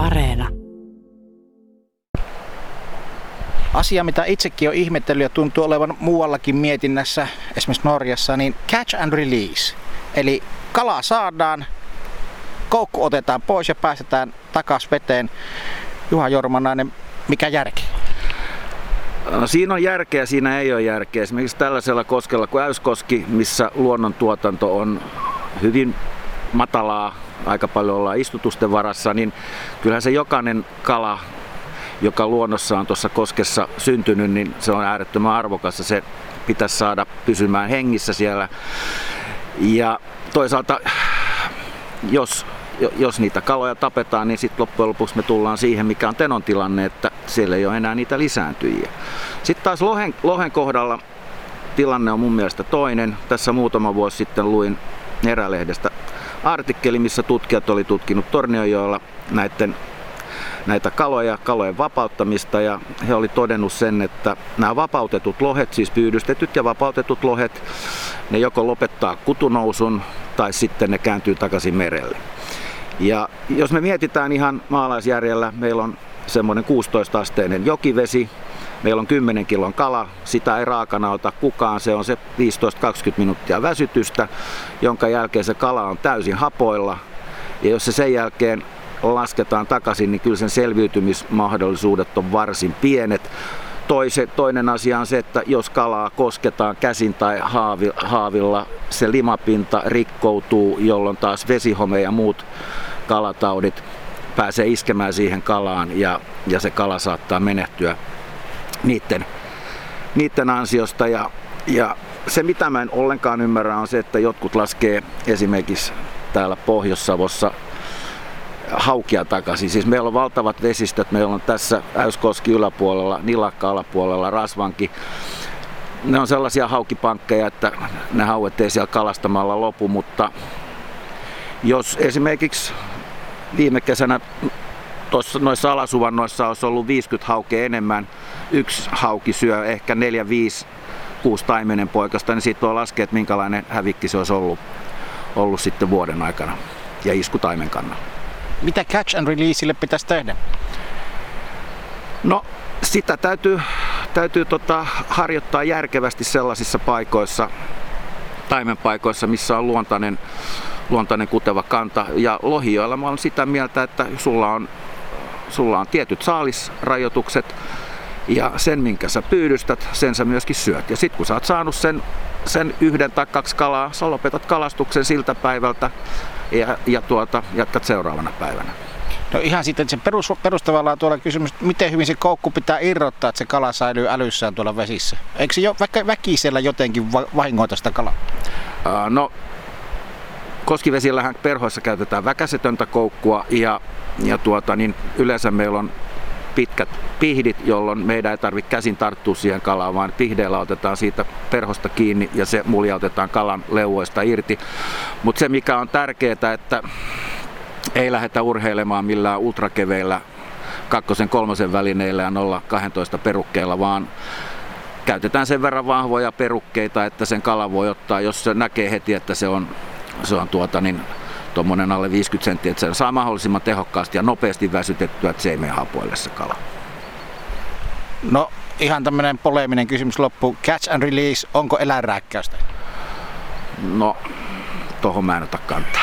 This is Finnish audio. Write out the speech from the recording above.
Areena. Asia, mitä itsekin on ihmetellyt ja tuntuu olevan muuallakin mietinnässä, esimerkiksi Norjassa, niin catch and release. Eli kala saadaan, koukku otetaan pois ja päästetään takaisin veteen. Juha Jormanainen, mikä järki? No, siinä on järkeä, siinä ei ole järkeä. Esimerkiksi tällaisella koskella kuin Äyskoski, missä luonnontuotanto on hyvin matalaa, aika paljon ollaan istutusten varassa, niin kyllähän se jokainen kala, joka luonnossa on tuossa koskessa syntynyt, niin se on äärettömän arvokas ja se pitäisi saada pysymään hengissä siellä. Ja toisaalta, jos jos niitä kaloja tapetaan, niin sitten loppujen lopuksi me tullaan siihen, mikä on tenon tilanne, että siellä ei ole enää niitä lisääntyjiä. Sitten taas lohen, lohen kohdalla tilanne on mun mielestä toinen. Tässä muutama vuosi sitten luin Erälehdestä artikkeli, missä tutkijat oli tutkinut Tornionjoella näiden näitä kaloja, kalojen vapauttamista ja he oli todennut sen, että nämä vapautetut lohet, siis pyydystetyt ja vapautetut lohet, ne joko lopettaa kutunousun tai sitten ne kääntyy takaisin merelle. Ja jos me mietitään ihan maalaisjärjellä, meillä on semmoinen 16-asteinen jokivesi, meillä on 10 kilon kala, sitä ei raakana ota kukaan, se on se 15-20 minuuttia väsytystä, jonka jälkeen se kala on täysin hapoilla. Ja jos se sen jälkeen lasketaan takaisin, niin kyllä sen selviytymismahdollisuudet on varsin pienet. Toise, toinen asia on se, että jos kalaa kosketaan käsin tai haavi, haavilla, se limapinta rikkoutuu, jolloin taas vesihome ja muut kalataudit pääsee iskemään siihen kalaan ja, ja se kala saattaa menehtyä niiden, niiden ansiosta. Ja, ja se mitä mä en ollenkaan ymmärrä on se, että jotkut laskee esimerkiksi täällä Pohjois-Savossa haukia takaisin. Siis meillä on valtavat vesistöt, meillä on tässä Äyskoski yläpuolella, Nilakka alapuolella, Rasvanki. Ne on sellaisia haukipankkeja, että ne hauet ei siellä kalastamalla lopu, mutta jos esimerkiksi viime kesänä tuossa noissa alasuvannoissa olisi ollut 50 haukea enemmän, yksi hauki syö ehkä 4, 5, 6 taimenen poikasta, niin siitä voi laskea, että minkälainen hävikki se olisi ollut, ollut sitten vuoden aikana ja isku taimen kannalla. Mitä catch and releaseille pitäisi tehdä? No sitä täytyy, täytyy tota, harjoittaa järkevästi sellaisissa paikoissa, taimenpaikoissa, missä on luontainen, luontainen kuteva kanta. Ja lohijoilla mä olen sitä mieltä, että sulla on, sulla on tietyt saalisrajoitukset ja sen, minkä sä pyydystät, sen sä myöskin syöt. Ja sitten kun sä oot saanut sen, sen yhden tai kaksi kalaa, sä lopetat kalastuksen siltä päivältä ja, ja tuota, jatkat seuraavana päivänä. No ihan sitten se perus, perustavalla tuolla kysymys, miten hyvin se koukku pitää irrottaa, että se kala säilyy älyssään tuolla vesissä? Eikö se jo väkä, väkisellä jotenkin va- vahingoita sitä kalaa? Uh, no, koskivesillähän perhoissa käytetään väkäsetöntä koukkua ja, ja tuota, niin yleensä meillä on pitkät pihdit, jolloin meidän ei tarvitse käsin tarttua siihen kalaan, vaan pihdeellä otetaan siitä perhosta kiinni ja se muljautetaan kalan leuoista irti. Mutta se mikä on tärkeää, että ei lähdetä urheilemaan millään ultrakeveillä kakkosen kolmosen välineillä ja 0-12 perukkeilla, vaan käytetään sen verran vahvoja perukkeita, että sen kala voi ottaa, jos se näkee heti, että se on, se on tuota, niin tuommoinen alle 50 senttiä, että se saa mahdollisimman tehokkaasti ja nopeasti väsytettyä, että se ei mene hapoille se kala. No ihan tämmöinen poleeminen kysymys loppu. Catch and release, onko eläinrääkkäystä? No, tohon mä en ota kantaa.